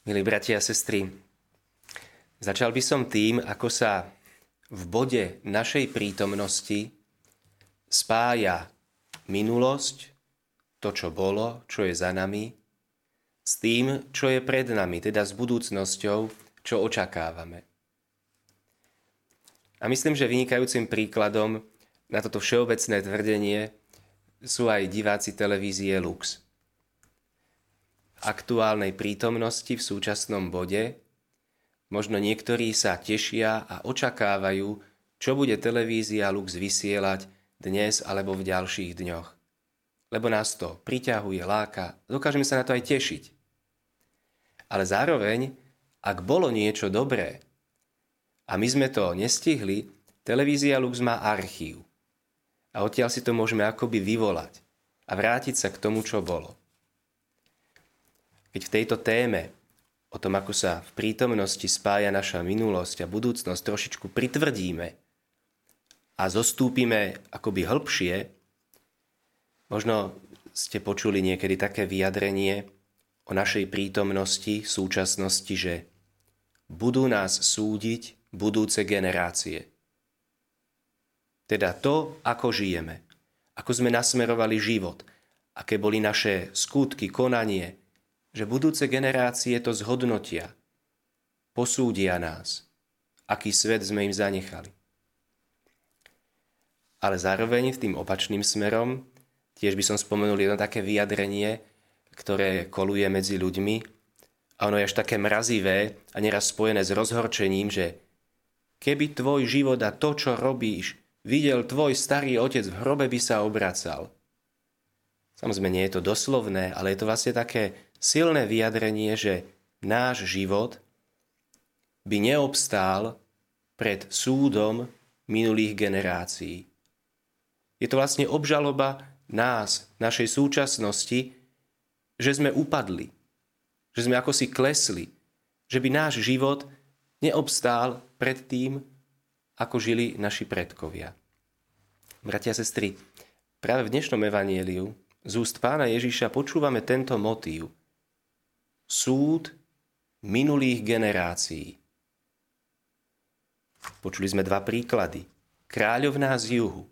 Milí bratia a sestry, začal by som tým, ako sa v bode našej prítomnosti spája minulosť, to, čo bolo, čo je za nami, s tým, čo je pred nami, teda s budúcnosťou, čo očakávame. A myslím, že vynikajúcim príkladom na toto všeobecné tvrdenie sú aj diváci televízie Lux aktuálnej prítomnosti v súčasnom bode. Možno niektorí sa tešia a očakávajú, čo bude televízia Lux vysielať dnes alebo v ďalších dňoch. Lebo nás to priťahuje, láka, dokážeme sa na to aj tešiť. Ale zároveň, ak bolo niečo dobré a my sme to nestihli, televízia Lux má archív. A odtiaľ si to môžeme akoby vyvolať a vrátiť sa k tomu, čo bolo. Keď v tejto téme o tom, ako sa v prítomnosti spája naša minulosť a budúcnosť trošičku pritvrdíme a zostúpime akoby hĺbšie, možno ste počuli niekedy také vyjadrenie o našej prítomnosti, súčasnosti, že budú nás súdiť budúce generácie. Teda to, ako žijeme, ako sme nasmerovali život, aké boli naše skutky, konanie, že budúce generácie to zhodnotia, posúdia nás, aký svet sme im zanechali. Ale zároveň tým opačným smerom, tiež by som spomenul jedno také vyjadrenie, ktoré koluje medzi ľuďmi, a ono je až také mrazivé a neraz spojené s rozhorčením, že keby tvoj život a to, čo robíš, videl tvoj starý otec v hrobe, by sa obracal. Samozrejme, nie je to doslovné, ale je to vlastne také silné vyjadrenie, že náš život by neobstál pred súdom minulých generácií. Je to vlastne obžaloba nás, našej súčasnosti, že sme upadli, že sme ako si klesli, že by náš život neobstál pred tým, ako žili naši predkovia. Bratia a sestry, práve v dnešnom evanieliu z úst pána Ježiša počúvame tento motív – súd minulých generácií. Počuli sme dva príklady. Kráľovná z juhu,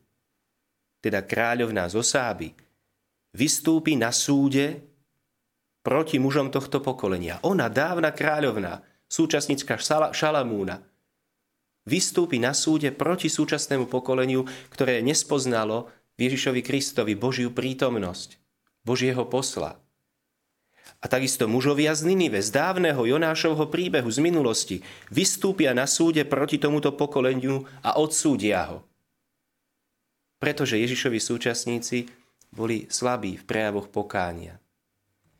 teda kráľovná z Osáby, vystúpi na súde proti mužom tohto pokolenia. Ona, dávna kráľovná, súčasnická Šalamúna, vystúpi na súde proti súčasnému pokoleniu, ktoré nespoznalo Ježišovi Kristovi Božiu prítomnosť, Božieho posla. A takisto mužovia z Ninive, z dávneho Jonášovho príbehu z minulosti, vystúpia na súde proti tomuto pokoleniu a odsúdia ho. Pretože Ježišovi súčasníci boli slabí v prejavoch pokánia.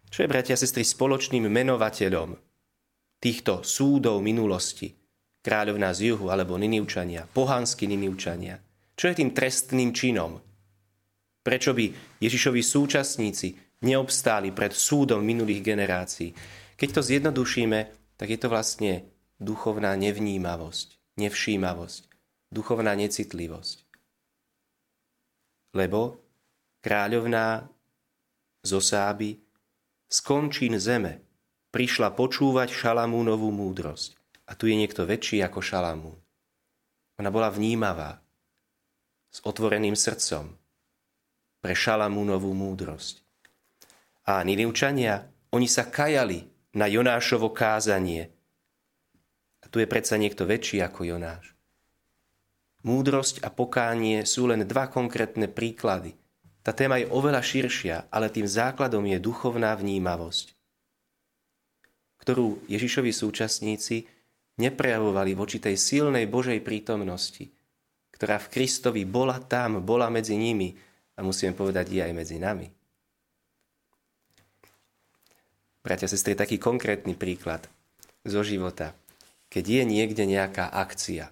Čo je, bratia a sestry, spoločným menovateľom týchto súdov minulosti? Kráľovná z juhu alebo Ninivčania, pohanskí Ninivčania. Čo je tým trestným činom? Prečo by Ježišovi súčasníci neobstáli pred súdom minulých generácií. Keď to zjednodušíme, tak je to vlastne duchovná nevnímavosť, nevšímavosť, duchovná necitlivosť. Lebo kráľovná z Osáby z končín zeme prišla počúvať Šalamúnovú múdrosť. A tu je niekto väčší ako Šalamún. Ona bola vnímavá, s otvoreným srdcom pre Šalamúnovú múdrosť. A Ninivčania, oni sa kajali na Jonášovo kázanie. A tu je predsa niekto väčší ako Jonáš. Múdrosť a pokánie sú len dva konkrétne príklady. Tá téma je oveľa širšia, ale tým základom je duchovná vnímavosť, ktorú Ježišovi súčasníci neprejavovali voči tej silnej Božej prítomnosti, ktorá v Kristovi bola tam, bola medzi nimi a musíme povedať, je aj medzi nami. Bratia, sestry, taký konkrétny príklad zo života. Keď je niekde nejaká akcia,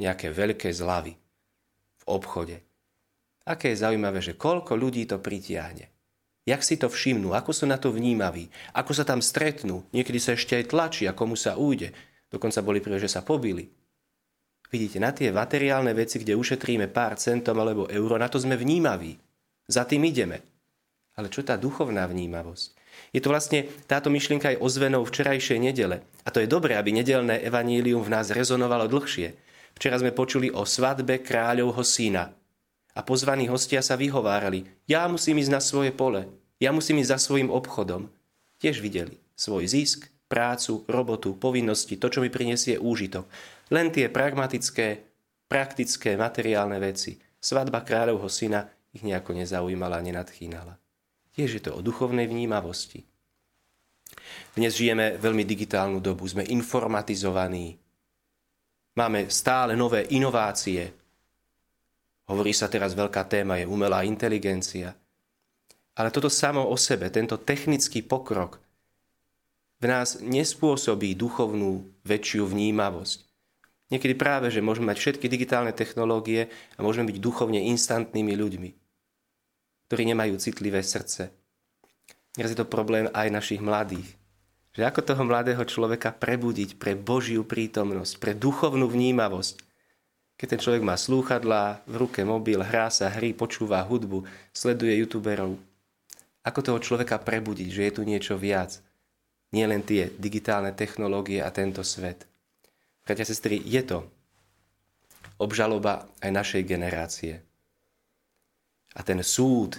nejaké veľké zlavy v obchode, aké je zaujímavé, že koľko ľudí to pritiahne. Jak si to všimnú, ako sú na to vnímaví, ako sa tam stretnú, niekedy sa ešte aj tlačia, komu sa újde. Dokonca boli prvé, že sa pobili. Vidíte, na tie materiálne veci, kde ušetríme pár centom alebo euro, na to sme vnímaví. Za tým ideme. Ale čo tá duchovná vnímavosť? Je to vlastne táto myšlienka aj ozvenou včerajšej nedele. A to je dobré, aby nedelné evanílium v nás rezonovalo dlhšie. Včera sme počuli o svadbe kráľovho syna. A pozvaní hostia sa vyhovárali. Ja musím ísť na svoje pole. Ja musím ísť za svojim obchodom. Tiež videli svoj zisk, prácu, robotu, povinnosti, to, čo mi prinesie úžitok. Len tie pragmatické, praktické, materiálne veci. Svadba kráľovho syna ich nejako nezaujímala a nenadchýnala. Tiež je to o duchovnej vnímavosti. Dnes žijeme veľmi digitálnu dobu, sme informatizovaní, máme stále nové inovácie. Hovorí sa teraz veľká téma, je umelá inteligencia. Ale toto samo o sebe, tento technický pokrok v nás nespôsobí duchovnú väčšiu vnímavosť. Niekedy práve, že môžeme mať všetky digitálne technológie a môžeme byť duchovne instantnými ľuďmi ktorí nemajú citlivé srdce. Teraz je to problém aj našich mladých. Že ako toho mladého človeka prebudiť pre Božiu prítomnosť, pre duchovnú vnímavosť. Keď ten človek má slúchadlá, v ruke mobil, hrá sa hry, počúva hudbu, sleduje youtuberov. Ako toho človeka prebudiť, že je tu niečo viac. Nie len tie digitálne technológie a tento svet. Bratia, sestry, je to obžaloba aj našej generácie. A ten súd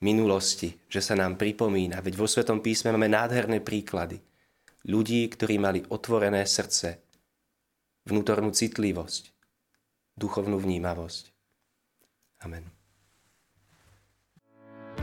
minulosti, že sa nám pripomína, veď vo Svetom písme máme nádherné príklady. Ľudí, ktorí mali otvorené srdce, vnútornú citlivosť, duchovnú vnímavosť. Amen.